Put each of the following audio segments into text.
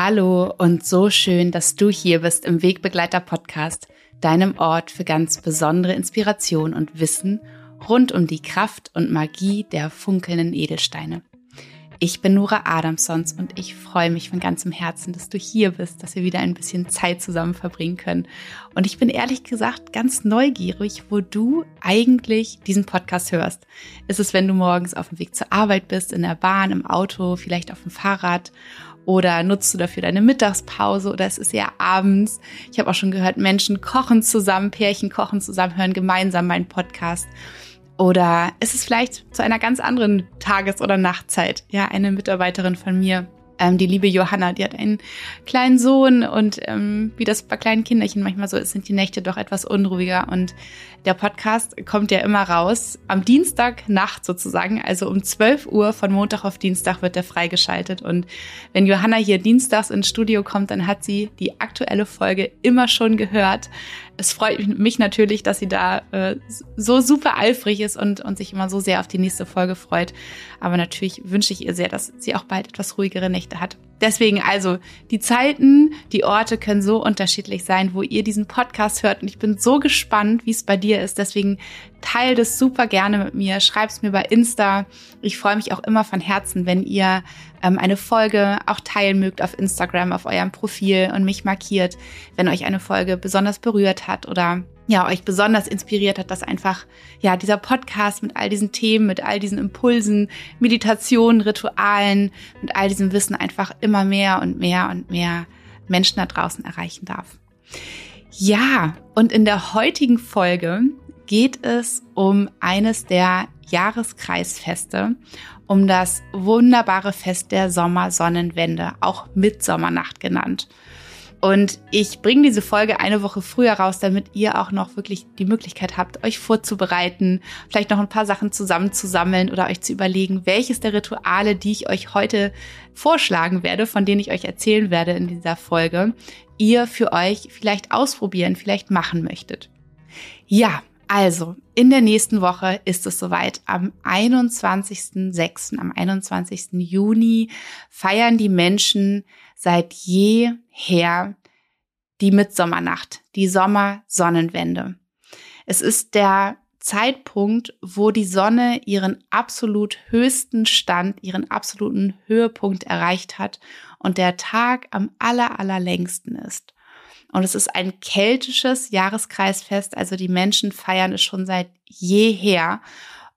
Hallo und so schön, dass du hier bist im Wegbegleiter Podcast, deinem Ort für ganz besondere Inspiration und Wissen rund um die Kraft und Magie der funkelnden Edelsteine. Ich bin Nora Adamsons und ich freue mich von ganzem Herzen, dass du hier bist, dass wir wieder ein bisschen Zeit zusammen verbringen können. Und ich bin ehrlich gesagt ganz neugierig, wo du eigentlich diesen Podcast hörst. Ist es, wenn du morgens auf dem Weg zur Arbeit bist, in der Bahn, im Auto, vielleicht auf dem Fahrrad? Oder nutzt du dafür deine Mittagspause oder es ist eher abends? Ich habe auch schon gehört, Menschen kochen zusammen, Pärchen kochen zusammen, hören gemeinsam meinen Podcast. Oder ist es vielleicht zu einer ganz anderen Tages- oder Nachtzeit? Ja, eine Mitarbeiterin von mir ähm, die liebe Johanna, die hat einen kleinen Sohn und ähm, wie das bei kleinen Kinderchen manchmal so ist, sind die Nächte doch etwas unruhiger. Und der Podcast kommt ja immer raus am Dienstagnacht sozusagen, also um 12 Uhr von Montag auf Dienstag wird der freigeschaltet. Und wenn Johanna hier dienstags ins Studio kommt, dann hat sie die aktuelle Folge immer schon gehört. Es freut mich natürlich, dass sie da äh, so super eifrig ist und, und sich immer so sehr auf die nächste Folge freut. Aber natürlich wünsche ich ihr sehr, dass sie auch bald etwas ruhigere Nächte hat. Deswegen also, die Zeiten, die Orte können so unterschiedlich sein, wo ihr diesen Podcast hört. Und ich bin so gespannt, wie es bei dir ist. Deswegen teile das super gerne mit mir. Schreib's mir bei Insta. Ich freue mich auch immer von Herzen, wenn ihr ähm, eine Folge auch teilen mögt auf Instagram, auf eurem Profil und mich markiert, wenn euch eine Folge besonders berührt hat oder ja, euch besonders inspiriert hat, dass einfach, ja, dieser Podcast mit all diesen Themen, mit all diesen Impulsen, Meditationen, Ritualen, mit all diesem Wissen einfach immer mehr und mehr und mehr Menschen da draußen erreichen darf. Ja, und in der heutigen Folge geht es um eines der Jahreskreisfeste, um das wunderbare Fest der Sommersonnenwende, auch Mitsommernacht genannt. Und ich bringe diese Folge eine Woche früher raus, damit ihr auch noch wirklich die Möglichkeit habt, euch vorzubereiten, vielleicht noch ein paar Sachen zusammenzusammeln oder euch zu überlegen, welches der Rituale, die ich euch heute vorschlagen werde, von denen ich euch erzählen werde in dieser Folge, ihr für euch vielleicht ausprobieren, vielleicht machen möchtet. Ja, also, in der nächsten Woche ist es soweit. Am 21.06., am 21. Juni feiern die Menschen seit jeher die Mitsommernacht, die Sommersonnenwende. Es ist der Zeitpunkt, wo die Sonne ihren absolut höchsten Stand, ihren absoluten Höhepunkt erreicht hat und der Tag am aller, allerlängsten ist. Und es ist ein keltisches Jahreskreisfest, also die Menschen feiern es schon seit jeher.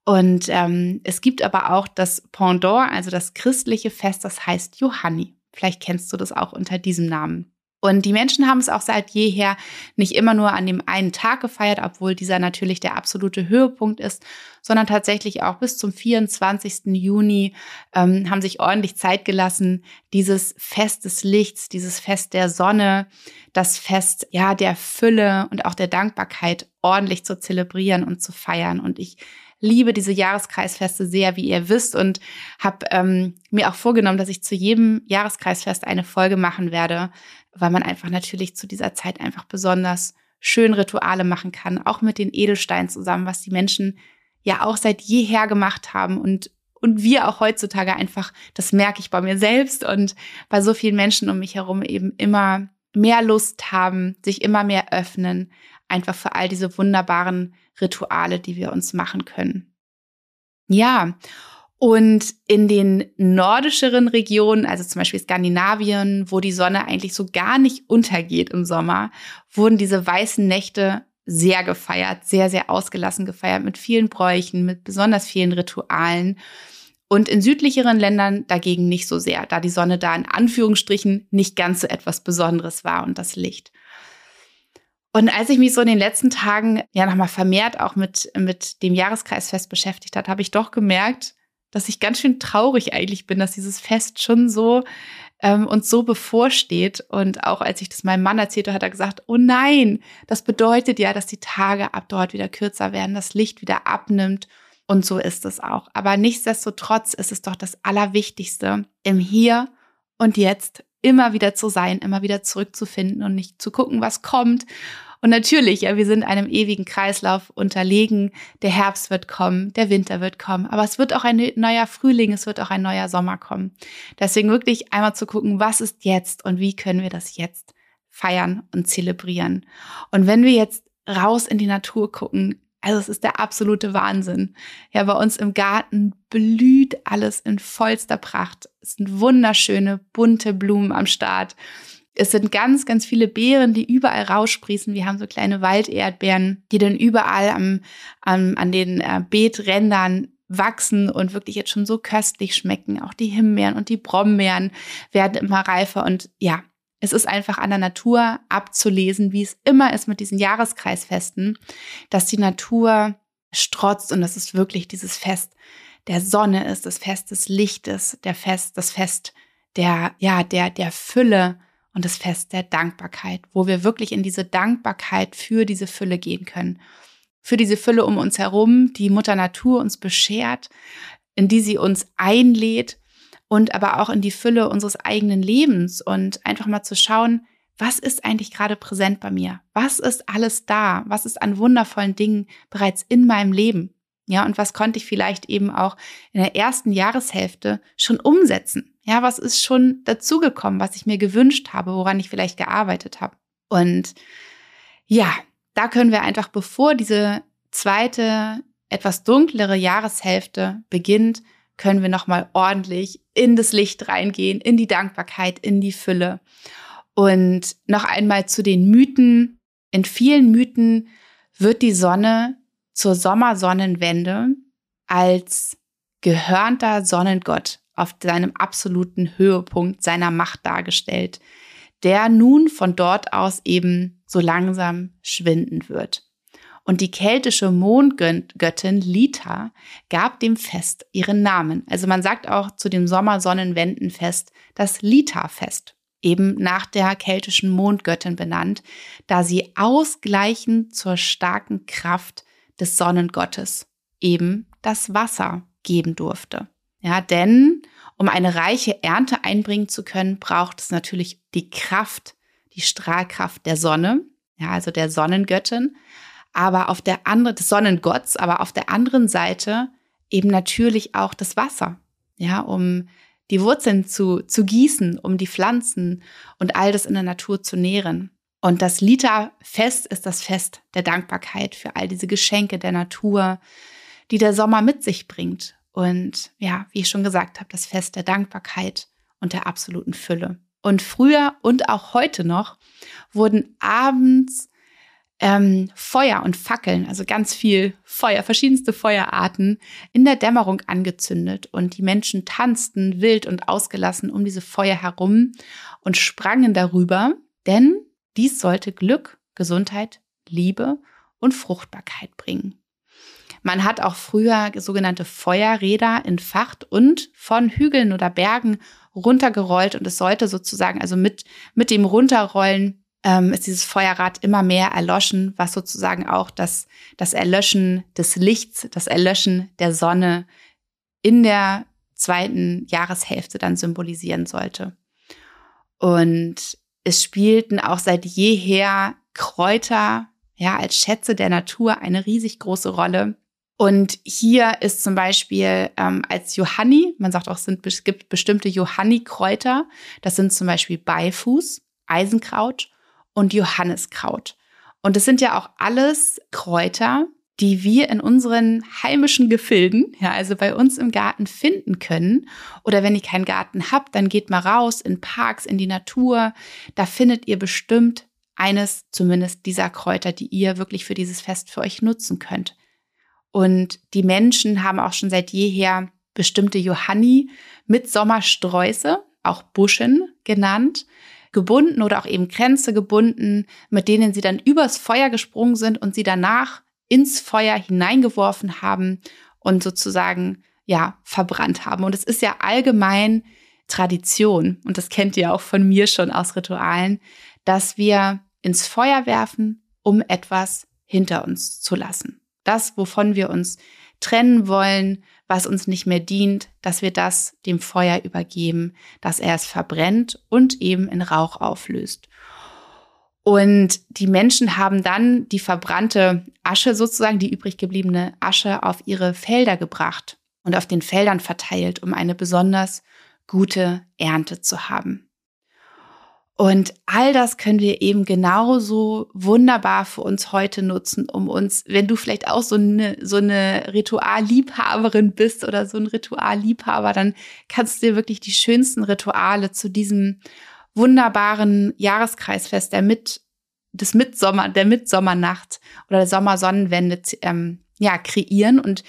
Und ähm, es gibt aber auch das Pendant, also das christliche Fest, das heißt Johanni. Vielleicht kennst du das auch unter diesem Namen. Und die Menschen haben es auch seit jeher nicht immer nur an dem einen Tag gefeiert, obwohl dieser natürlich der absolute Höhepunkt ist, sondern tatsächlich auch bis zum 24. Juni ähm, haben sich ordentlich Zeit gelassen, dieses Fest des Lichts, dieses Fest der Sonne, das Fest ja der Fülle und auch der Dankbarkeit ordentlich zu zelebrieren und zu feiern. Und ich liebe diese Jahreskreisfeste sehr, wie ihr wisst, und habe ähm, mir auch vorgenommen, dass ich zu jedem Jahreskreisfest eine Folge machen werde, weil man einfach natürlich zu dieser Zeit einfach besonders schön Rituale machen kann, auch mit den Edelsteinen zusammen, was die Menschen ja auch seit jeher gemacht haben und und wir auch heutzutage einfach, das merke ich bei mir selbst und bei so vielen Menschen um mich herum eben immer mehr Lust haben, sich immer mehr öffnen, einfach für all diese wunderbaren Rituale, die wir uns machen können. Ja, und in den nordischeren Regionen, also zum Beispiel Skandinavien, wo die Sonne eigentlich so gar nicht untergeht im Sommer, wurden diese weißen Nächte sehr gefeiert, sehr, sehr ausgelassen gefeiert, mit vielen Bräuchen, mit besonders vielen Ritualen. Und in südlicheren Ländern dagegen nicht so sehr, da die Sonne da in Anführungsstrichen nicht ganz so etwas Besonderes war und das Licht. Und als ich mich so in den letzten Tagen ja nochmal vermehrt auch mit, mit dem Jahreskreisfest beschäftigt hat, habe ich doch gemerkt, dass ich ganz schön traurig eigentlich bin, dass dieses Fest schon so ähm, uns so bevorsteht. Und auch als ich das meinem Mann erzählte, hat er gesagt, oh nein, das bedeutet ja, dass die Tage ab dort wieder kürzer werden, das Licht wieder abnimmt. Und so ist es auch. Aber nichtsdestotrotz ist es doch das Allerwichtigste, im Hier und Jetzt immer wieder zu sein, immer wieder zurückzufinden und nicht zu gucken, was kommt Und natürlich, ja, wir sind einem ewigen Kreislauf unterlegen. Der Herbst wird kommen, der Winter wird kommen, aber es wird auch ein neuer Frühling, es wird auch ein neuer Sommer kommen. Deswegen wirklich einmal zu gucken, was ist jetzt und wie können wir das jetzt feiern und zelebrieren. Und wenn wir jetzt raus in die Natur gucken, also es ist der absolute Wahnsinn. Ja, bei uns im Garten blüht alles in vollster Pracht. Es sind wunderschöne, bunte Blumen am Start. Es sind ganz, ganz viele Beeren, die überall raussprießen. Wir haben so kleine Walderdbeeren, die dann überall am, am, an den äh, Beeträndern wachsen und wirklich jetzt schon so köstlich schmecken. Auch die Himbeeren und die Brombeeren werden immer reifer. Und ja, es ist einfach an der Natur abzulesen, wie es immer ist mit diesen Jahreskreisfesten, dass die Natur strotzt und das ist wirklich dieses Fest der Sonne ist, das Fest des Lichtes, der Fest, das Fest der, ja, der, der Fülle, und das Fest der Dankbarkeit, wo wir wirklich in diese Dankbarkeit für diese Fülle gehen können. Für diese Fülle um uns herum, die Mutter Natur uns beschert, in die sie uns einlädt und aber auch in die Fülle unseres eigenen Lebens und einfach mal zu schauen, was ist eigentlich gerade präsent bei mir? Was ist alles da? Was ist an wundervollen Dingen bereits in meinem Leben? Ja, und was konnte ich vielleicht eben auch in der ersten Jahreshälfte schon umsetzen? Ja, was ist schon dazugekommen, was ich mir gewünscht habe, woran ich vielleicht gearbeitet habe? Und ja, da können wir einfach, bevor diese zweite, etwas dunklere Jahreshälfte beginnt, können wir nochmal ordentlich in das Licht reingehen, in die Dankbarkeit, in die Fülle. Und noch einmal zu den Mythen. In vielen Mythen wird die Sonne zur Sommersonnenwende als gehörnter Sonnengott auf seinem absoluten Höhepunkt seiner Macht dargestellt, der nun von dort aus eben so langsam schwinden wird. Und die keltische Mondgöttin Lita gab dem Fest ihren Namen. Also man sagt auch zu dem Sommersonnenwendenfest das Lita-Fest, eben nach der keltischen Mondgöttin benannt, da sie ausgleichend zur starken Kraft des Sonnengottes eben das Wasser geben durfte. Ja, denn um eine reiche Ernte einbringen zu können, braucht es natürlich die Kraft, die Strahlkraft der Sonne, ja, also der Sonnengöttin, aber auf der anderen, des Sonnengotts, aber auf der anderen Seite eben natürlich auch das Wasser, ja, um die Wurzeln zu, zu gießen, um die Pflanzen und all das in der Natur zu nähren. Und das Lita-Fest ist das Fest der Dankbarkeit für all diese Geschenke der Natur, die der Sommer mit sich bringt und ja, wie ich schon gesagt habe, das Fest der Dankbarkeit und der absoluten Fülle. Und früher und auch heute noch wurden abends ähm, Feuer und Fackeln, also ganz viel Feuer, verschiedenste Feuerarten in der Dämmerung angezündet. Und die Menschen tanzten wild und ausgelassen um diese Feuer herum und sprangen darüber, denn dies sollte Glück, Gesundheit, Liebe und Fruchtbarkeit bringen. Man hat auch früher sogenannte Feuerräder entfacht und von Hügeln oder Bergen runtergerollt. Und es sollte sozusagen, also mit, mit dem Runterrollen ähm, ist dieses Feuerrad immer mehr erloschen, was sozusagen auch das, das Erlöschen des Lichts, das Erlöschen der Sonne in der zweiten Jahreshälfte dann symbolisieren sollte. Und es spielten auch seit jeher Kräuter ja als Schätze der Natur eine riesig große Rolle. Und hier ist zum Beispiel ähm, als Johanni, man sagt auch, es gibt bestimmte Johanni-Kräuter. Das sind zum Beispiel Beifuß, Eisenkraut und Johanniskraut. Und es sind ja auch alles Kräuter, die wir in unseren heimischen Gefilden, ja, also bei uns im Garten finden können. Oder wenn ihr keinen Garten habt, dann geht mal raus in Parks, in die Natur. Da findet ihr bestimmt eines zumindest dieser Kräuter, die ihr wirklich für dieses Fest für euch nutzen könnt. Und die Menschen haben auch schon seit jeher bestimmte Johanni mit Sommersträuße, auch Buschen genannt, gebunden oder auch eben Kränze gebunden, mit denen sie dann übers Feuer gesprungen sind und sie danach ins Feuer hineingeworfen haben und sozusagen ja verbrannt haben. Und es ist ja allgemein Tradition, und das kennt ihr auch von mir schon aus Ritualen, dass wir ins Feuer werfen, um etwas hinter uns zu lassen das, wovon wir uns trennen wollen, was uns nicht mehr dient, dass wir das dem Feuer übergeben, dass er es verbrennt und eben in Rauch auflöst. Und die Menschen haben dann die verbrannte Asche sozusagen, die übrig gebliebene Asche auf ihre Felder gebracht und auf den Feldern verteilt, um eine besonders gute Ernte zu haben. Und all das können wir eben genauso wunderbar für uns heute nutzen, um uns, wenn du vielleicht auch so eine, so eine Ritualliebhaberin bist oder so ein Ritualliebhaber, dann kannst du dir wirklich die schönsten Rituale zu diesem wunderbaren Jahreskreisfest der mit des Mitsommer, der Mitsommernacht oder der Sommersonnenwende ähm, ja, kreieren. Und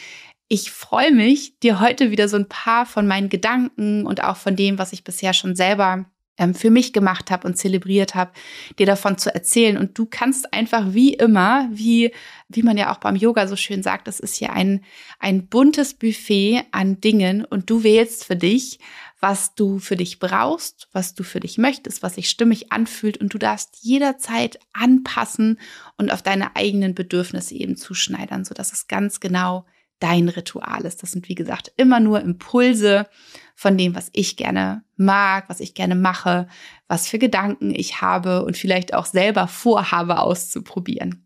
ich freue mich, dir heute wieder so ein paar von meinen Gedanken und auch von dem, was ich bisher schon selber für mich gemacht habe und zelebriert habe, dir davon zu erzählen. Und du kannst einfach wie immer, wie, wie man ja auch beim Yoga so schön sagt, es ist hier ein, ein buntes Buffet an Dingen und du wählst für dich, was du für dich brauchst, was du für dich möchtest, was sich stimmig anfühlt und du darfst jederzeit anpassen und auf deine eigenen Bedürfnisse eben zuschneidern, sodass es ganz genau dein Ritual ist. Das sind, wie gesagt, immer nur Impulse von dem, was ich gerne mag, was ich gerne mache, was für Gedanken ich habe und vielleicht auch selber vorhabe auszuprobieren.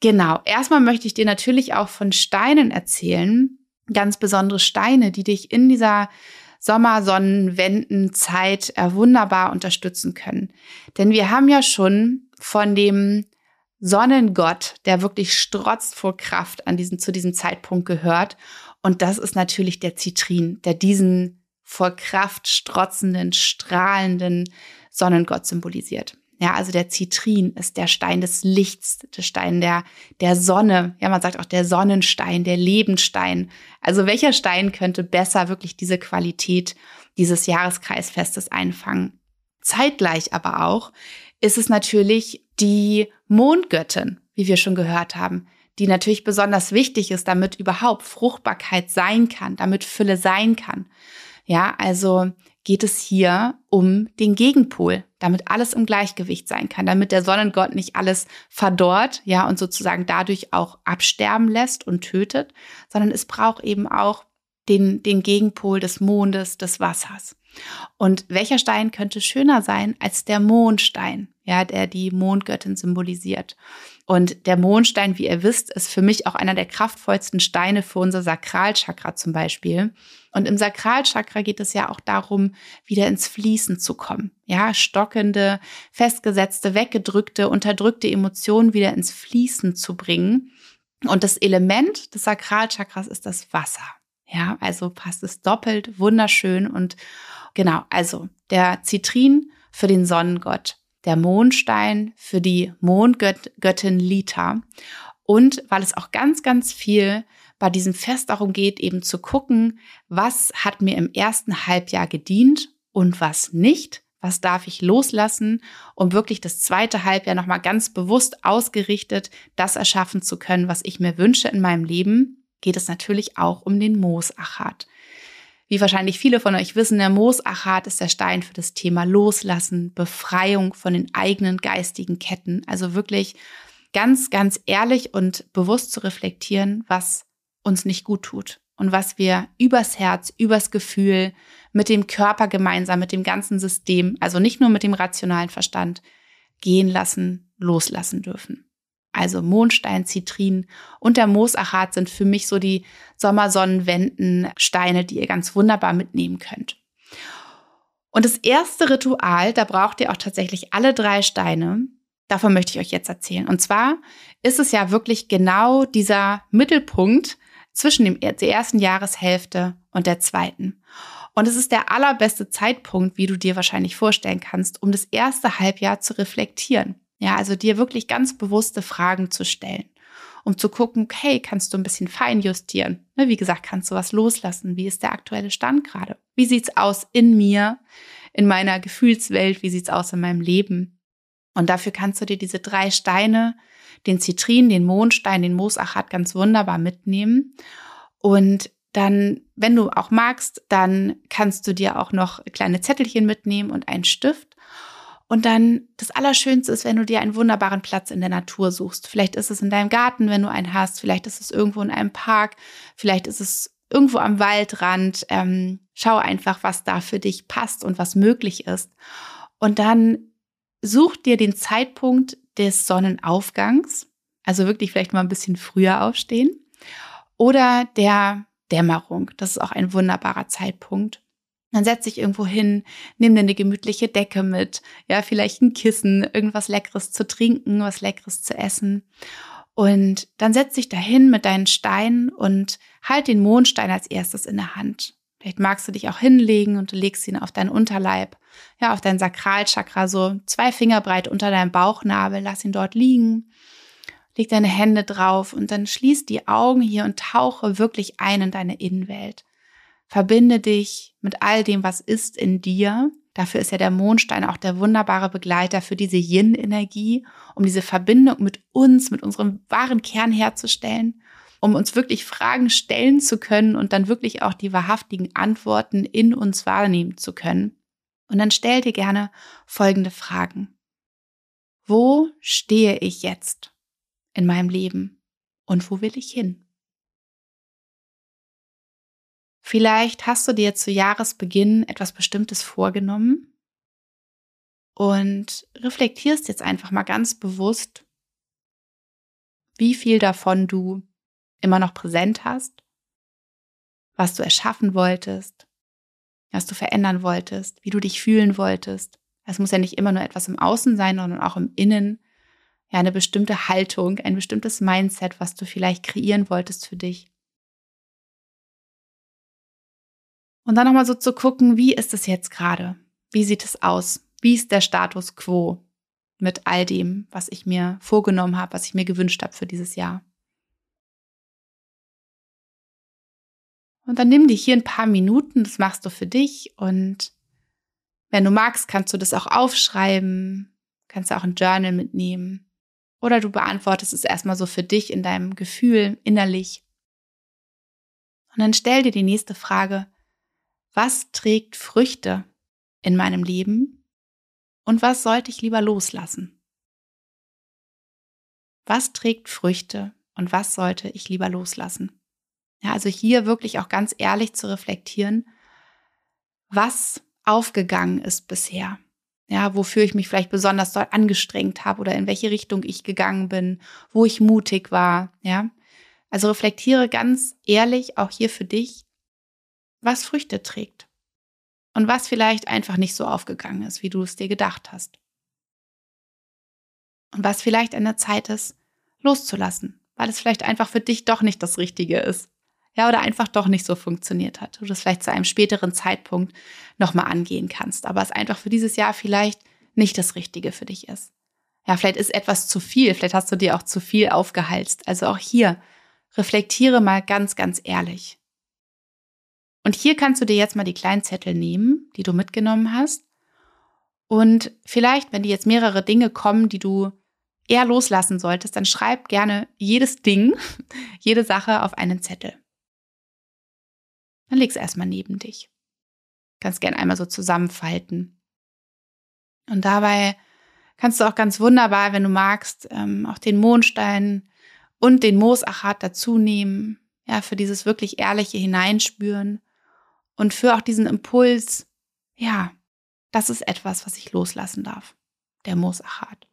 Genau, erstmal möchte ich dir natürlich auch von Steinen erzählen, ganz besondere Steine, die dich in dieser Sommersonnenwendenzeit äh, wunderbar unterstützen können. Denn wir haben ja schon von dem Sonnengott, der wirklich strotzt vor Kraft an diesem, zu diesem Zeitpunkt gehört. Und das ist natürlich der Zitrin, der diesen vor Kraft strotzenden, strahlenden Sonnengott symbolisiert. Ja, also der Zitrin ist der Stein des Lichts, der Stein der, der Sonne. Ja, man sagt auch der Sonnenstein, der Lebensstein. Also welcher Stein könnte besser wirklich diese Qualität dieses Jahreskreisfestes einfangen? Zeitgleich aber auch ist es natürlich die Mondgöttin, wie wir schon gehört haben, die natürlich besonders wichtig ist, damit überhaupt Fruchtbarkeit sein kann, damit Fülle sein kann. Ja, also geht es hier um den Gegenpol, damit alles im Gleichgewicht sein kann, damit der Sonnengott nicht alles verdorrt, ja, und sozusagen dadurch auch absterben lässt und tötet, sondern es braucht eben auch den, den Gegenpol des Mondes, des Wassers. Und welcher Stein könnte schöner sein als der Mondstein, ja, der die Mondgöttin symbolisiert? Und der Mondstein, wie ihr wisst, ist für mich auch einer der kraftvollsten Steine für unser Sakralchakra zum Beispiel. Und im Sakralchakra geht es ja auch darum, wieder ins Fließen zu kommen. Ja, stockende, festgesetzte, weggedrückte, unterdrückte Emotionen wieder ins Fließen zu bringen. Und das Element des Sakralchakras ist das Wasser. Ja, also passt es doppelt wunderschön und genau, also der Zitrin für den Sonnengott der Mondstein für die Mondgöttin Lita. Und weil es auch ganz, ganz viel bei diesem Fest darum geht, eben zu gucken, was hat mir im ersten Halbjahr gedient und was nicht. Was darf ich loslassen, um wirklich das zweite Halbjahr nochmal ganz bewusst ausgerichtet, das erschaffen zu können, was ich mir wünsche in meinem Leben, geht es natürlich auch um den Moosachat. Wie wahrscheinlich viele von euch wissen, der Moosachat ist der Stein für das Thema Loslassen, Befreiung von den eigenen geistigen Ketten. Also wirklich ganz, ganz ehrlich und bewusst zu reflektieren, was uns nicht gut tut und was wir übers Herz, übers Gefühl, mit dem Körper gemeinsam, mit dem ganzen System, also nicht nur mit dem rationalen Verstand, gehen lassen, loslassen dürfen also Mondstein, Zitrin und der Moosachat sind für mich so die Sommersonnenwendensteine, die ihr ganz wunderbar mitnehmen könnt. Und das erste Ritual, da braucht ihr auch tatsächlich alle drei Steine. Davon möchte ich euch jetzt erzählen. Und zwar ist es ja wirklich genau dieser Mittelpunkt zwischen dem, der ersten Jahreshälfte und der zweiten. Und es ist der allerbeste Zeitpunkt, wie du dir wahrscheinlich vorstellen kannst, um das erste Halbjahr zu reflektieren. Ja, also dir wirklich ganz bewusste Fragen zu stellen, um zu gucken, hey, kannst du ein bisschen feinjustieren? Ne, wie gesagt, kannst du was loslassen? Wie ist der aktuelle Stand gerade? Wie sieht's aus in mir, in meiner Gefühlswelt? Wie sieht's aus in meinem Leben? Und dafür kannst du dir diese drei Steine, den Zitrin, den Mondstein, den Moosachat ganz wunderbar mitnehmen. Und dann, wenn du auch magst, dann kannst du dir auch noch kleine Zettelchen mitnehmen und einen Stift und dann das Allerschönste ist, wenn du dir einen wunderbaren Platz in der Natur suchst. Vielleicht ist es in deinem Garten, wenn du einen hast. Vielleicht ist es irgendwo in einem Park. Vielleicht ist es irgendwo am Waldrand. Ähm, schau einfach, was da für dich passt und was möglich ist. Und dann such dir den Zeitpunkt des Sonnenaufgangs, also wirklich vielleicht mal ein bisschen früher aufstehen, oder der Dämmerung. Das ist auch ein wunderbarer Zeitpunkt. Dann setz dich irgendwo hin, nimm dir eine gemütliche Decke mit, ja, vielleicht ein Kissen, irgendwas Leckeres zu trinken, was Leckeres zu essen. Und dann setz dich dahin mit deinen Steinen und halt den Mondstein als erstes in der Hand. Vielleicht magst du dich auch hinlegen und du legst ihn auf deinen Unterleib, ja, auf dein Sakralchakra, so zwei Finger breit unter deinem Bauchnabel, lass ihn dort liegen. Leg deine Hände drauf und dann schließ die Augen hier und tauche wirklich ein in deine Innenwelt. Verbinde dich mit all dem, was ist in dir. Dafür ist ja der Mondstein auch der wunderbare Begleiter für diese Yin-Energie, um diese Verbindung mit uns, mit unserem wahren Kern herzustellen, um uns wirklich Fragen stellen zu können und dann wirklich auch die wahrhaftigen Antworten in uns wahrnehmen zu können. Und dann stell dir gerne folgende Fragen. Wo stehe ich jetzt in meinem Leben und wo will ich hin? Vielleicht hast du dir zu Jahresbeginn etwas Bestimmtes vorgenommen und reflektierst jetzt einfach mal ganz bewusst, wie viel davon du immer noch präsent hast, was du erschaffen wolltest, was du verändern wolltest, wie du dich fühlen wolltest. Es muss ja nicht immer nur etwas im Außen sein, sondern auch im Innen. Ja, eine bestimmte Haltung, ein bestimmtes Mindset, was du vielleicht kreieren wolltest für dich. Und dann nochmal so zu gucken, wie ist es jetzt gerade? Wie sieht es aus? Wie ist der Status quo mit all dem, was ich mir vorgenommen habe, was ich mir gewünscht habe für dieses Jahr? Und dann nimm dich hier ein paar Minuten, das machst du für dich und wenn du magst, kannst du das auch aufschreiben, kannst du auch ein Journal mitnehmen oder du beantwortest es erstmal so für dich in deinem Gefühl innerlich. Und dann stell dir die nächste Frage, was trägt Früchte in meinem Leben und was sollte ich lieber loslassen? Was trägt Früchte und was sollte ich lieber loslassen? Ja, also hier wirklich auch ganz ehrlich zu reflektieren, was aufgegangen ist bisher. Ja, wofür ich mich vielleicht besonders doll angestrengt habe oder in welche Richtung ich gegangen bin, wo ich mutig war, ja. Also reflektiere ganz ehrlich auch hier für dich, was Früchte trägt und was vielleicht einfach nicht so aufgegangen ist, wie du es dir gedacht hast. Und was vielleicht an der Zeit ist, loszulassen, weil es vielleicht einfach für dich doch nicht das Richtige ist. Ja, oder einfach doch nicht so funktioniert hat. Du das vielleicht zu einem späteren Zeitpunkt nochmal angehen kannst, aber es einfach für dieses Jahr vielleicht nicht das Richtige für dich ist. Ja, vielleicht ist etwas zu viel, vielleicht hast du dir auch zu viel aufgehalst. Also auch hier, reflektiere mal ganz, ganz ehrlich. Und hier kannst du dir jetzt mal die kleinen Zettel nehmen, die du mitgenommen hast. Und vielleicht, wenn dir jetzt mehrere Dinge kommen, die du eher loslassen solltest, dann schreib gerne jedes Ding, jede Sache auf einen Zettel. Dann leg es erstmal neben dich. Kannst gerne einmal so zusammenfalten. Und dabei kannst du auch ganz wunderbar, wenn du magst, ähm, auch den Mondstein und den Moosachat dazu nehmen. Ja, für dieses wirklich ehrliche Hineinspüren und für auch diesen Impuls, ja, das ist etwas, was ich loslassen darf. Der Moosachat.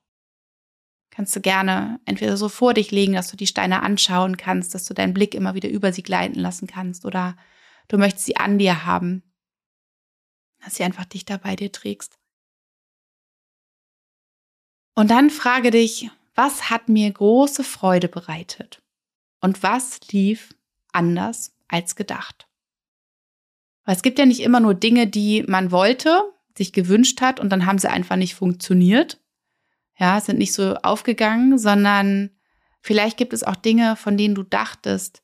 Kannst du gerne entweder so vor dich legen, dass du die Steine anschauen kannst, dass du deinen Blick immer wieder über sie gleiten lassen kannst oder du möchtest sie an dir haben, dass sie einfach dichter bei dir trägst. Und dann frage dich, was hat mir große Freude bereitet und was lief anders als gedacht? Weil es gibt ja nicht immer nur Dinge, die man wollte, sich gewünscht hat und dann haben sie einfach nicht funktioniert. Ja, sind nicht so aufgegangen, sondern vielleicht gibt es auch Dinge, von denen du dachtest,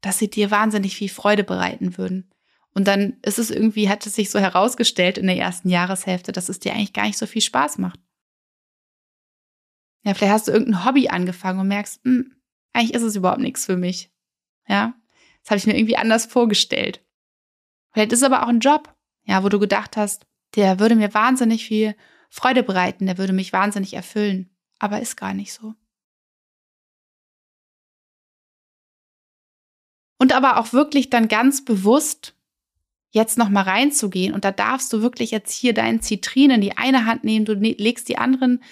dass sie dir wahnsinnig viel Freude bereiten würden. Und dann ist es irgendwie, hat es sich so herausgestellt in der ersten Jahreshälfte, dass es dir eigentlich gar nicht so viel Spaß macht. Ja, vielleicht hast du irgendein Hobby angefangen und merkst, mh, hm, eigentlich ist es überhaupt nichts für mich. Ja, das habe ich mir irgendwie anders vorgestellt. Vielleicht ist es aber auch ein Job, ja, wo du gedacht hast, der würde mir wahnsinnig viel Freude bereiten, der würde mich wahnsinnig erfüllen, aber ist gar nicht so. Und aber auch wirklich dann ganz bewusst jetzt noch mal reinzugehen. Und da darfst du wirklich jetzt hier deinen Zitrin in die eine Hand nehmen, du ne-, legst die anderen,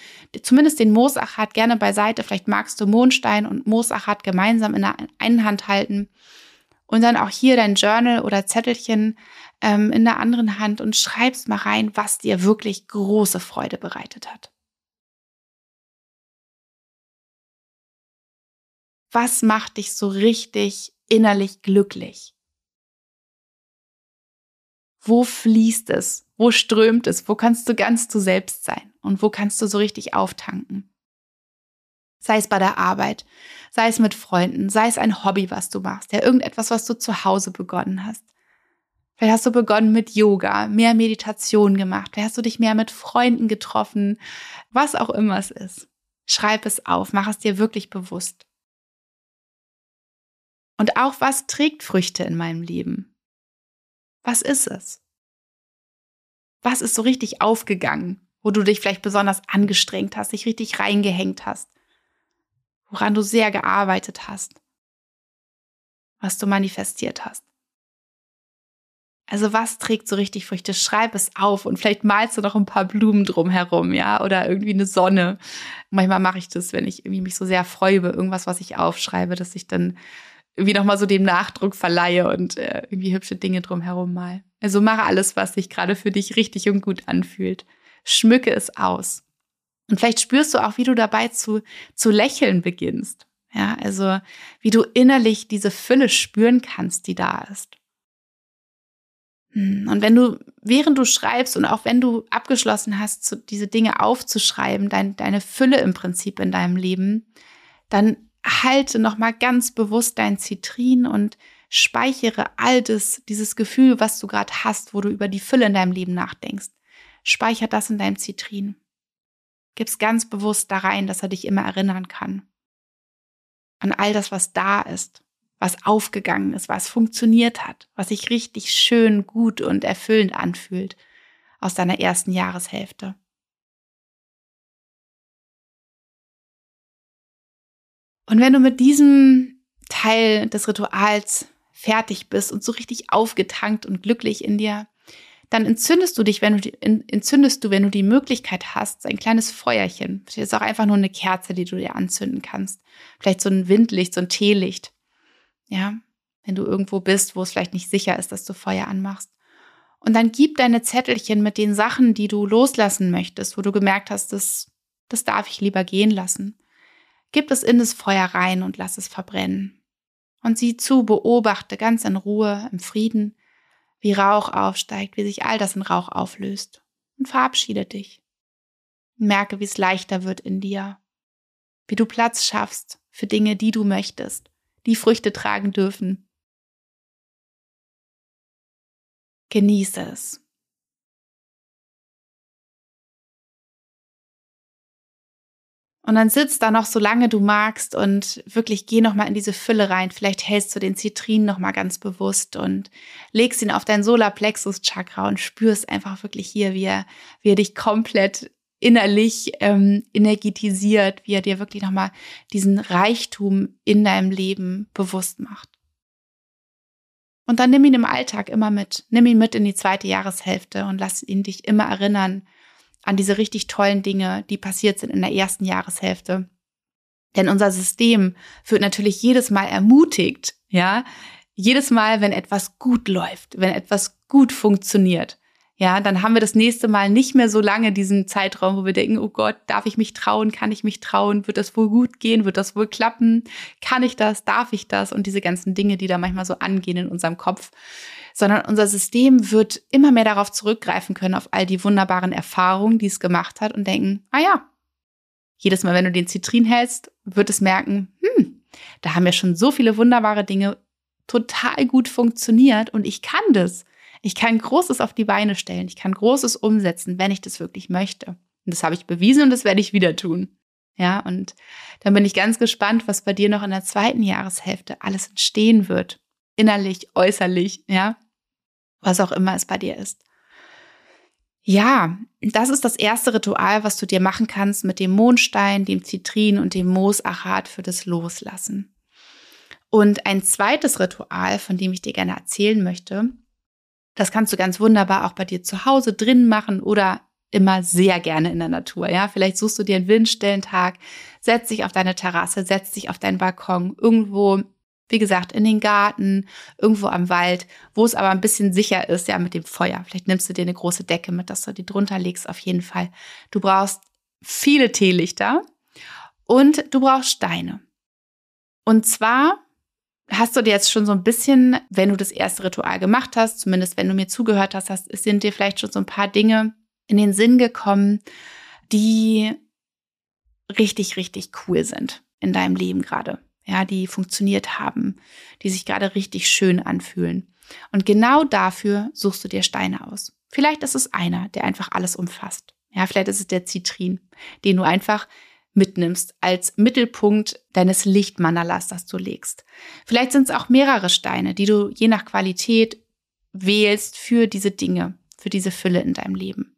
zumindest den Moosachat gerne beiseite, vielleicht magst du Mondstein und Moosachat gemeinsam in der einen Hand halten und dann auch hier dein Journal oder Zettelchen ähm, in der anderen Hand und schreibst mal rein, was dir wirklich große Freude bereitet hat. Was macht dich so richtig innerlich glücklich? Wo fließt es? Wo strömt es? Wo kannst du ganz du selbst sein? Und wo kannst du so richtig auftanken? Sei es bei der Arbeit, sei es mit Freunden, sei es ein Hobby, was du machst, ja, irgendetwas, was du zu Hause begonnen hast. Vielleicht hast du begonnen mit Yoga, mehr Meditation gemacht, vielleicht hast du dich mehr mit Freunden getroffen, was auch immer es ist. Schreib es auf, mach es dir wirklich bewusst. Und auch was trägt Früchte in meinem Leben? Was ist es? Was ist so richtig aufgegangen, wo du dich vielleicht besonders angestrengt hast, dich richtig reingehängt hast, woran du sehr gearbeitet hast, was du manifestiert hast? Also was trägt so richtig Früchte? Schreib es auf und vielleicht malst du noch ein paar Blumen drumherum, ja, oder irgendwie eine Sonne. Manchmal mache ich das, wenn ich irgendwie mich so sehr freue über irgendwas, was ich aufschreibe, dass ich dann irgendwie nochmal so dem Nachdruck verleihe und äh, irgendwie hübsche Dinge drumherum mal. Also mache alles, was sich gerade für dich richtig und gut anfühlt. Schmücke es aus. Und vielleicht spürst du auch, wie du dabei zu, zu lächeln beginnst. Ja, also wie du innerlich diese Fülle spüren kannst, die da ist. Hm, und wenn du, während du schreibst und auch wenn du abgeschlossen hast, diese Dinge aufzuschreiben, dein, deine Fülle im Prinzip in deinem Leben, dann halte nochmal ganz bewusst dein Zitrin und speichere all das, dieses Gefühl, was du gerade hast, wo du über die Fülle in deinem Leben nachdenkst. Speicher das in deinem Zitrin. Gib's ganz bewusst da rein, dass er dich immer erinnern kann. An all das, was da ist, was aufgegangen ist, was funktioniert hat, was sich richtig schön, gut und erfüllend anfühlt aus deiner ersten Jahreshälfte. Und wenn du mit diesem Teil des Rituals fertig bist und so richtig aufgetankt und glücklich in dir, dann entzündest du dich, wenn du entzündest du, wenn du die Möglichkeit hast, ein kleines Feuerchen. Das ist auch einfach nur eine Kerze, die du dir anzünden kannst. Vielleicht so ein Windlicht, so ein Teelicht. Ja, wenn du irgendwo bist, wo es vielleicht nicht sicher ist, dass du Feuer anmachst. Und dann gib deine Zettelchen mit den Sachen, die du loslassen möchtest, wo du gemerkt hast, das, das darf ich lieber gehen lassen. Gib es in das Feuer rein und lass es verbrennen. Und sieh zu, beobachte ganz in Ruhe, im Frieden, wie Rauch aufsteigt, wie sich all das in Rauch auflöst. Und verabschiede dich. Merke, wie es leichter wird in dir, wie du Platz schaffst für Dinge, die du möchtest, die Früchte tragen dürfen. Genieße es. Und dann sitzt da noch so lange du magst und wirklich geh noch mal in diese Fülle rein. Vielleicht hältst du den Zitrin noch mal ganz bewusst und legst ihn auf dein Solarplexus Chakra und spürst einfach wirklich hier, wie er, wie er dich komplett innerlich ähm, energetisiert, wie er dir wirklich noch mal diesen Reichtum in deinem Leben bewusst macht. Und dann nimm ihn im Alltag immer mit. Nimm ihn mit in die zweite Jahreshälfte und lass ihn dich immer erinnern, an diese richtig tollen Dinge, die passiert sind in der ersten Jahreshälfte. Denn unser System wird natürlich jedes Mal ermutigt, ja, jedes Mal, wenn etwas gut läuft, wenn etwas gut funktioniert, ja, dann haben wir das nächste Mal nicht mehr so lange diesen Zeitraum, wo wir denken, oh Gott, darf ich mich trauen? Kann ich mich trauen? Wird das wohl gut gehen? Wird das wohl klappen? Kann ich das? Darf ich das? Und diese ganzen Dinge, die da manchmal so angehen in unserem Kopf sondern unser System wird immer mehr darauf zurückgreifen können, auf all die wunderbaren Erfahrungen, die es gemacht hat und denken, ah ja, jedes Mal, wenn du den Zitrin hältst, wird es merken, hm, da haben ja schon so viele wunderbare Dinge total gut funktioniert und ich kann das. Ich kann Großes auf die Beine stellen. Ich kann Großes umsetzen, wenn ich das wirklich möchte. Und das habe ich bewiesen und das werde ich wieder tun. Ja, und dann bin ich ganz gespannt, was bei dir noch in der zweiten Jahreshälfte alles entstehen wird. Innerlich, äußerlich, ja was auch immer es bei dir ist. Ja, das ist das erste Ritual, was du dir machen kannst mit dem Mondstein, dem Zitrin und dem Moosachat für das Loslassen. Und ein zweites Ritual, von dem ich dir gerne erzählen möchte, Das kannst du ganz wunderbar auch bei dir zu Hause drin machen oder immer sehr gerne in der Natur. Ja, vielleicht suchst du dir einen windstillen Tag, setz dich auf deine Terrasse, setz dich auf deinen Balkon, irgendwo, wie gesagt, in den Garten, irgendwo am Wald, wo es aber ein bisschen sicher ist, ja, mit dem Feuer. Vielleicht nimmst du dir eine große Decke mit, dass du die drunter legst, auf jeden Fall. Du brauchst viele Teelichter und du brauchst Steine. Und zwar hast du dir jetzt schon so ein bisschen, wenn du das erste Ritual gemacht hast, zumindest wenn du mir zugehört hast, hast sind dir vielleicht schon so ein paar Dinge in den Sinn gekommen, die richtig, richtig cool sind in deinem Leben gerade. Ja, die funktioniert haben, die sich gerade richtig schön anfühlen. Und genau dafür suchst du dir Steine aus. Vielleicht ist es einer, der einfach alles umfasst. Ja, vielleicht ist es der Zitrin, den du einfach mitnimmst als Mittelpunkt deines Lichtmanalas, das du legst. Vielleicht sind es auch mehrere Steine, die du je nach Qualität wählst für diese Dinge, für diese Fülle in deinem Leben.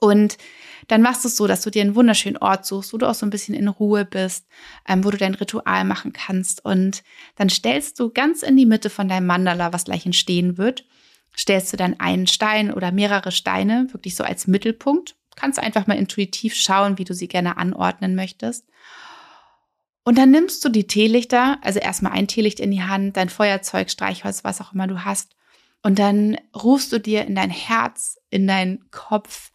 Und dann machst du es so, dass du dir einen wunderschönen Ort suchst, wo du auch so ein bisschen in Ruhe bist, ähm, wo du dein Ritual machen kannst. Und dann stellst du ganz in die Mitte von deinem Mandala, was gleich entstehen wird, stellst du dann einen Stein oder mehrere Steine wirklich so als Mittelpunkt kannst einfach mal intuitiv schauen, wie du sie gerne anordnen möchtest. Und dann nimmst du die Teelichter, also erstmal ein Teelicht in die Hand, dein Feuerzeug, Streichholz, was auch immer du hast. Und dann rufst du dir in dein Herz, in deinen Kopf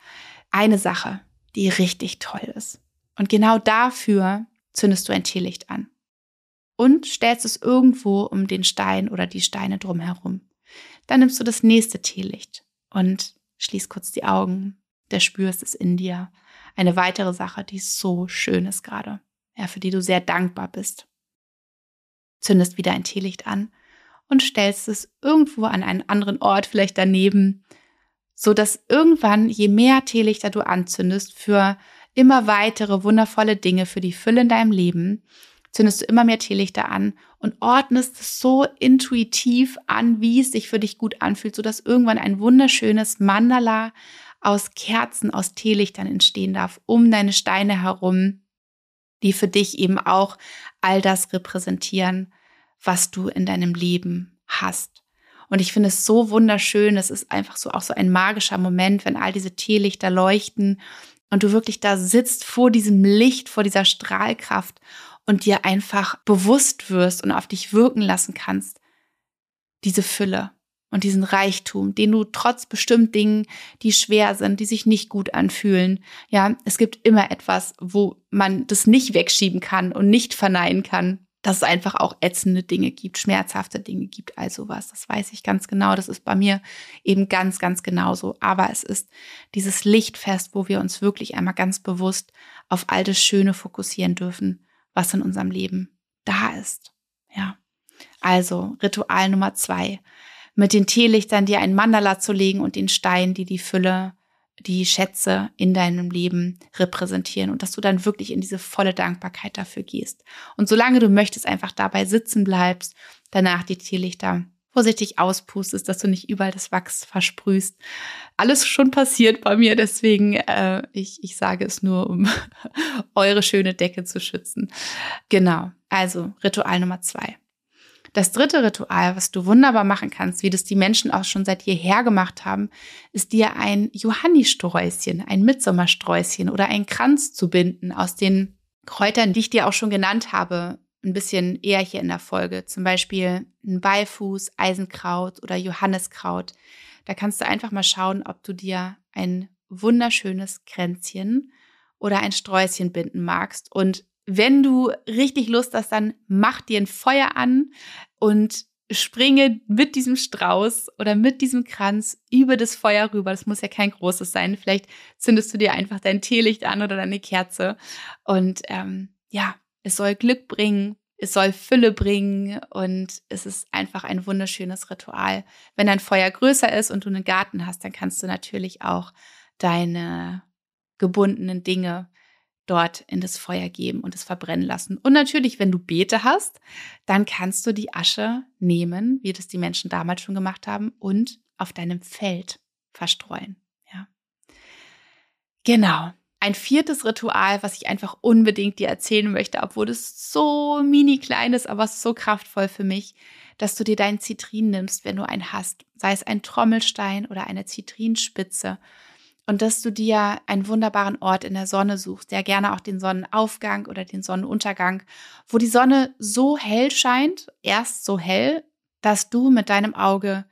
eine Sache, die richtig toll ist. Und genau dafür zündest du ein Teelicht an. Und stellst es irgendwo um den Stein oder die Steine drumherum. Dann nimmst du das nächste Teelicht und schließt kurz die Augen der spürst es in dir. Eine weitere Sache, die so schön ist gerade, ja, für die du sehr dankbar bist. Zündest wieder ein Teelicht an und stellst es irgendwo an einen anderen Ort, vielleicht daneben, so dass irgendwann, je mehr Teelichter du anzündest für immer weitere wundervolle Dinge, für die Fülle in deinem Leben, zündest du immer mehr Teelichter an und ordnest es so intuitiv an, wie es sich für dich gut anfühlt, sodass irgendwann ein wunderschönes Mandala aus Kerzen, aus Teelichtern entstehen darf, um deine Steine herum, die für dich eben auch all das repräsentieren, was du in deinem Leben hast. Und ich finde es so wunderschön. Es ist einfach so auch so ein magischer Moment, wenn all diese Teelichter leuchten und du wirklich da sitzt vor diesem Licht, vor dieser Strahlkraft und dir einfach bewusst wirst und auf dich wirken lassen kannst. Diese Fülle und diesen Reichtum, den du trotz bestimmt Dingen, die schwer sind, die sich nicht gut anfühlen, ja, es gibt immer etwas, wo man das nicht wegschieben kann und nicht verneinen kann, dass es einfach auch ätzende Dinge gibt, schmerzhafte Dinge gibt, all sowas. Das weiß ich ganz genau. Das ist bei mir eben ganz, ganz genauso. Aber es ist dieses Lichtfest, wo wir uns wirklich einmal ganz bewusst auf all das Schöne fokussieren dürfen, was in unserem Leben da ist. Ja. Also Ritual Nummer zwei mit den Teelichtern dir ein Mandala zu legen und den Stein, die die Fülle, die Schätze in deinem Leben repräsentieren und dass du dann wirklich in diese volle Dankbarkeit dafür gehst. Und solange du möchtest, einfach dabei sitzen bleibst, danach die Teelichter vorsichtig auspustest, dass du nicht überall das Wachs versprühst. Alles schon passiert bei mir, deswegen äh, ich, ich sage es nur, um eure schöne Decke zu schützen. Genau, also Ritual Nummer zwei. Das dritte Ritual, was du wunderbar machen kannst, wie das die Menschen auch schon seit jeher gemacht haben, ist dir ein Johannisträußchen, ein Mitsommersträußchen oder einen Kranz zu binden aus den Kräutern, die ich dir auch schon genannt habe, ein bisschen eher hier in der Folge. Zum Beispiel ein Beifuß, Eisenkraut oder Johanniskraut. Da kannst du einfach mal schauen, ob du dir ein wunderschönes Kränzchen oder ein Sträußchen binden magst und wenn du richtig Lust hast, dann mach dir ein Feuer an und springe mit diesem Strauß oder mit diesem Kranz über das Feuer rüber. Das muss ja kein großes sein. Vielleicht zündest du dir einfach dein Teelicht an oder deine Kerze. Und ähm, ja, es soll Glück bringen, es soll Fülle bringen und es ist einfach ein wunderschönes Ritual. Wenn dein Feuer größer ist und du einen Garten hast, dann kannst du natürlich auch deine gebundenen Dinge dort in das Feuer geben und es verbrennen lassen. Und natürlich, wenn du Beete hast, dann kannst du die Asche nehmen, wie das die Menschen damals schon gemacht haben, und auf deinem Feld verstreuen. Ja. Genau. Ein viertes Ritual, was ich einfach unbedingt dir erzählen möchte, obwohl es so mini klein ist, aber so kraftvoll für mich. dass du dir deinen Zitrin nimmst, wenn du einen hast, sei es ein Trommelstein oder eine Zitrinspitze und dass du dir einen wunderbaren Ort in der Sonne suchst, der gerne auch den Sonnenaufgang oder den Sonnenuntergang, wo die Sonne so hell scheint, erst so hell, dass du mit deinem Auge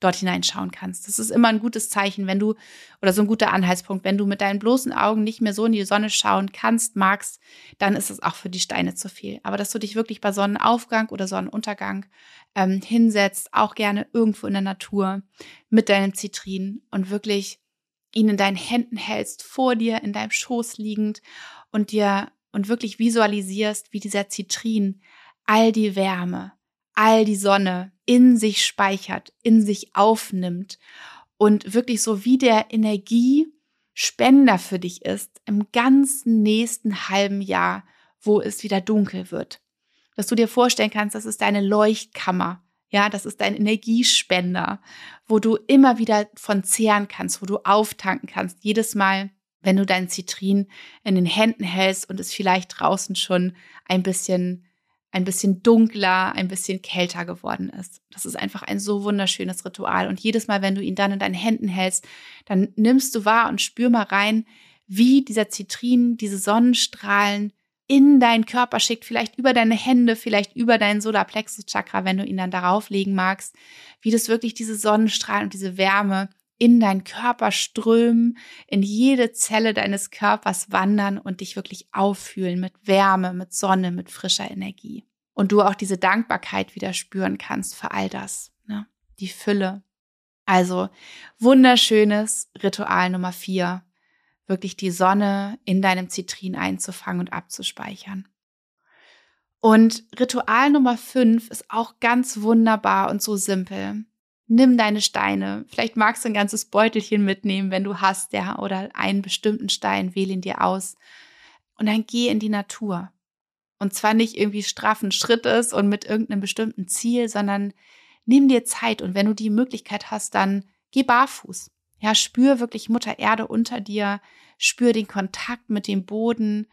dort hineinschauen kannst. Das ist immer ein gutes Zeichen, wenn du, oder so ein guter Anhaltspunkt, wenn du mit deinen bloßen Augen nicht mehr so in die Sonne schauen kannst, magst, dann ist es auch für die Steine zu viel. Aber dass du dich wirklich bei Sonnenaufgang oder Sonnenuntergang ähm, hinsetzt, auch gerne irgendwo in der Natur mit deinem Zitrin und wirklich ihn in deinen Händen hältst, vor dir, in deinem Schoß liegend und dir und wirklich visualisierst, wie dieser Zitrin all die Wärme, all die Sonne in sich speichert, in sich aufnimmt und wirklich so wie der Energiespender für dich ist im ganzen nächsten halben Jahr, wo es wieder dunkel wird. Dass du dir vorstellen kannst, das ist deine Leuchtkammer, ja, das ist dein Energiespender, wo du immer wieder von zehren kannst, wo du auftanken kannst. Jedes Mal, wenn du dein Zitrin in den Händen hältst und es vielleicht draußen schon ein bisschen, ein bisschen dunkler, ein bisschen kälter geworden ist. Das ist einfach ein so wunderschönes Ritual. Und jedes Mal, wenn du ihn dann in deinen Händen hältst, dann nimmst du wahr und spür mal rein, wie dieser Zitrin, diese Sonnenstrahlen in deinen Körper schickt, vielleicht über deine Hände, vielleicht über deinen Solarplexus-Chakra, wenn du ihn dann darauf legen magst, wie das wirklich diese Sonnenstrahlen und diese Wärme in deinen Körper strömen, in jede Zelle deines Körpers wandern und dich wirklich auffühlen mit Wärme, mit Sonne, mit frischer Energie. Und du auch diese Dankbarkeit wieder spüren kannst für all das, ne? die Fülle. Also wunderschönes Ritual Nummer vier wirklich die Sonne in deinem Zitrin einzufangen und abzuspeichern. Und Ritual Nummer fünf ist auch ganz wunderbar und so simpel. Nimm deine Steine. Vielleicht magst du ein ganzes Beutelchen mitnehmen, wenn du hast, ja, oder einen bestimmten Stein, wähle ihn dir aus. Und dann geh in die Natur. Und zwar nicht irgendwie straffen Schrittes und mit irgendeinem bestimmten Ziel, sondern nimm dir Zeit und wenn du die Möglichkeit hast, dann geh barfuß. Ja, spür wirklich Mutter Erde unter dir, spür den Kontakt mit dem Boden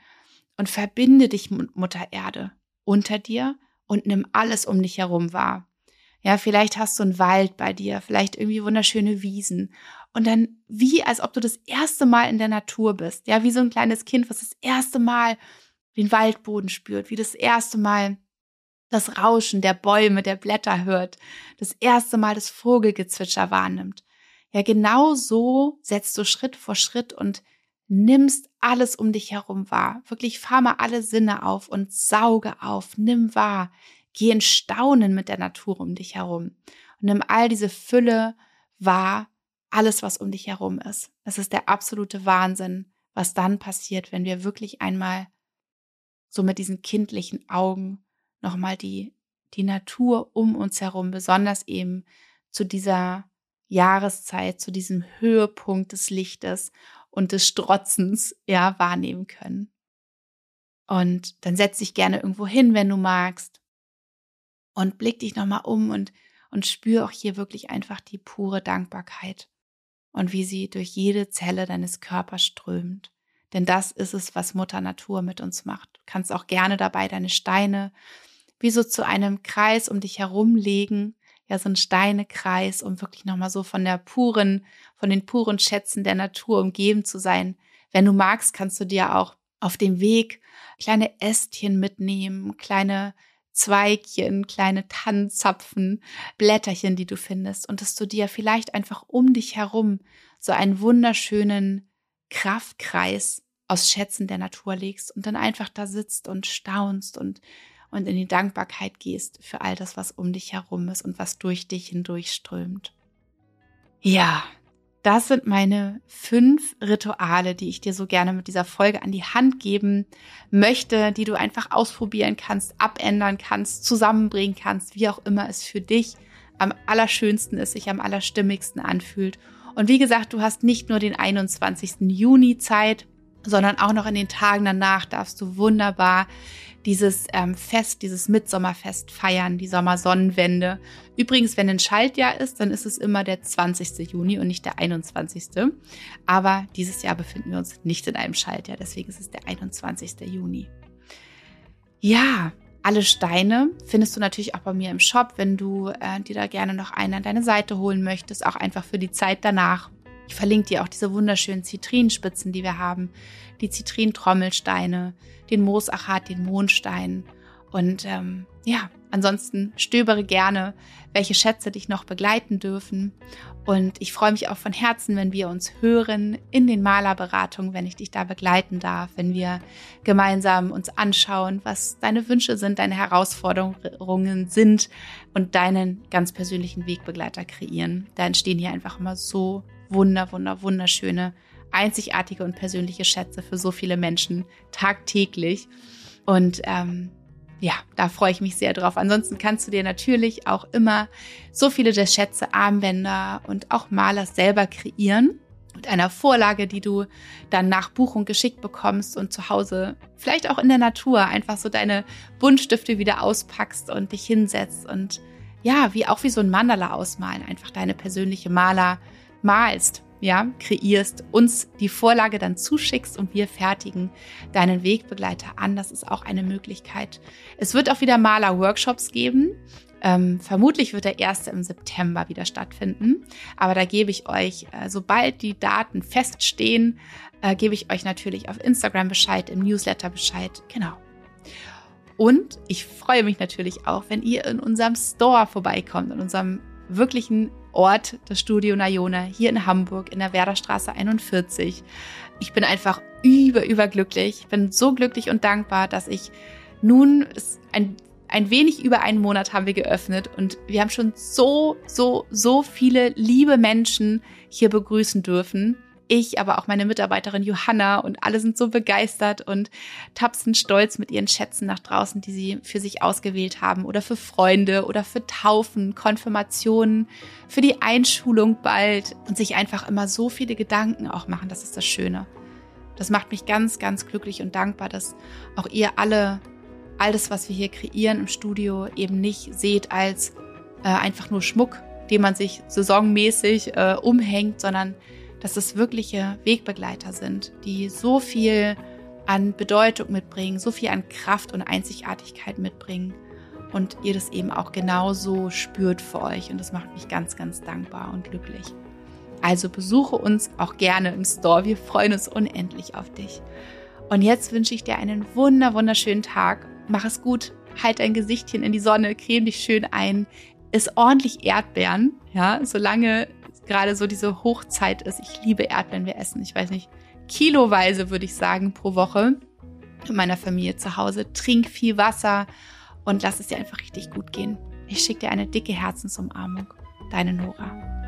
und verbinde dich mit Mutter Erde unter dir und nimm alles um dich herum wahr. Ja, vielleicht hast du einen Wald bei dir, vielleicht irgendwie wunderschöne Wiesen. Und dann wie, als ob du das erste Mal in der Natur bist. Ja, wie so ein kleines Kind, was das erste Mal den Waldboden spürt, wie das erste Mal das Rauschen der Bäume, der Blätter hört, das erste Mal das Vogelgezwitscher wahrnimmt. Ja, genau so setzt du Schritt vor Schritt und nimmst alles um dich herum wahr. Wirklich fahr mal alle Sinne auf und sauge auf, nimm wahr. Geh in Staunen mit der Natur um dich herum und nimm all diese Fülle wahr, alles, was um dich herum ist. Es ist der absolute Wahnsinn, was dann passiert, wenn wir wirklich einmal so mit diesen kindlichen Augen nochmal die, die Natur um uns herum, besonders eben zu dieser Jahreszeit, zu diesem Höhepunkt des Lichtes und des Strotzens, ja, wahrnehmen können. Und dann setz dich gerne irgendwo hin, wenn du magst. Und blick dich nochmal um und, und spür auch hier wirklich einfach die pure Dankbarkeit und wie sie durch jede Zelle deines Körpers strömt. Denn das ist es, was Mutter Natur mit uns macht. Du kannst auch gerne dabei deine Steine wie so zu einem Kreis um dich herumlegen ja so ein Steinekreis, um wirklich nochmal so von der puren, von den puren Schätzen der Natur umgeben zu sein. Wenn du magst, kannst du dir auch auf dem Weg kleine Ästchen mitnehmen, kleine Zweigchen, kleine Tannenzapfen, Blätterchen, die du findest und dass du dir vielleicht einfach um dich herum so einen wunderschönen Kraftkreis aus Schätzen der Natur legst und dann einfach da sitzt und staunst und und in die Dankbarkeit gehst für all das, was um dich herum ist und was durch dich hindurchströmt. Ja, das sind meine fünf Rituale, die ich dir so gerne mit dieser Folge an die Hand geben möchte, die du einfach ausprobieren kannst, abändern kannst, zusammenbringen kannst, wie auch immer es für dich am allerschönsten ist, sich am allerstimmigsten anfühlt. Und wie gesagt, du hast nicht nur den 21. Juni Zeit, sondern auch noch in den Tagen danach darfst du wunderbar dieses ähm, Fest, dieses Mitsommerfest feiern, die Sommersonnenwende. Übrigens, wenn ein Schaltjahr ist, dann ist es immer der 20. Juni und nicht der 21. Aber dieses Jahr befinden wir uns nicht in einem Schaltjahr, deswegen ist es der 21. Juni. Ja, Alle Steine findest du natürlich auch bei mir im Shop, wenn du äh, dir da gerne noch einen an deine Seite holen möchtest, auch einfach für die Zeit danach. Ich verlinke dir auch diese wunderschönen Zitrinenspitzen, die wir haben, die Zitrinentrommelsteine, den Moosachat, den Mondstein und ähm, ja, ansonsten stöbere gerne, welche Schätze dich noch begleiten dürfen. Und ich freue mich auch von Herzen, wenn wir uns hören in den Malerberatungen, wenn ich dich da begleiten darf, wenn wir gemeinsam uns anschauen, was deine Wünsche sind, deine Herausforderungen sind und deinen ganz persönlichen Wegbegleiter kreieren. Da entstehen hier einfach immer so wunder, wunder, wunderschöne, einzigartige und persönliche Schätze für so viele Menschen tagtäglich. Und ähm, ja, da freue ich mich sehr drauf. Ansonsten kannst du dir natürlich auch immer so viele der Schätze, Armbänder und auch Malers selber kreieren mit einer Vorlage, die du dann nach Buchung geschickt bekommst und zu Hause vielleicht auch in der Natur einfach so deine Buntstifte wieder auspackst und dich hinsetzt und ja, wie auch wie so ein Mandala ausmalen, einfach deine persönliche Maler malst ja, kreierst, uns die Vorlage dann zuschickst und wir fertigen deinen Wegbegleiter an. Das ist auch eine Möglichkeit. Es wird auch wieder Maler-Workshops geben. Ähm, vermutlich wird der erste im September wieder stattfinden. Aber da gebe ich euch, äh, sobald die Daten feststehen, äh, gebe ich euch natürlich auf Instagram Bescheid, im Newsletter Bescheid. Genau. Und ich freue mich natürlich auch, wenn ihr in unserem Store vorbeikommt, in unserem wirklichen Ort, das Studio Nayona, hier in Hamburg, in der Werderstraße 41. Ich bin einfach über, überglücklich. Ich bin so glücklich und dankbar, dass ich nun ein, ein wenig über einen Monat haben wir geöffnet und wir haben schon so, so, so viele liebe Menschen hier begrüßen dürfen ich, aber auch meine Mitarbeiterin Johanna und alle sind so begeistert und tapsen stolz mit ihren Schätzen nach draußen, die sie für sich ausgewählt haben oder für Freunde oder für Taufen, Konfirmationen, für die Einschulung bald und sich einfach immer so viele Gedanken auch machen. Das ist das Schöne. Das macht mich ganz, ganz glücklich und dankbar, dass auch ihr alle all das, was wir hier kreieren im Studio, eben nicht seht als äh, einfach nur Schmuck, den man sich saisonmäßig äh, umhängt, sondern dass es wirkliche Wegbegleiter sind, die so viel an Bedeutung mitbringen, so viel an Kraft und Einzigartigkeit mitbringen und ihr das eben auch genauso spürt für euch und das macht mich ganz, ganz dankbar und glücklich. Also besuche uns auch gerne im Store, wir freuen uns unendlich auf dich. Und jetzt wünsche ich dir einen wunder, wunderschönen Tag. Mach es gut, halt dein Gesichtchen in die Sonne, creme dich schön ein, iss ordentlich Erdbeeren, ja, solange gerade so diese Hochzeit ist. Ich liebe Erdbeeren, wir essen, ich weiß nicht, kiloweise würde ich sagen pro Woche in meiner Familie zu Hause. Trink viel Wasser und lass es dir einfach richtig gut gehen. Ich schicke dir eine dicke Herzensumarmung. Deine Nora.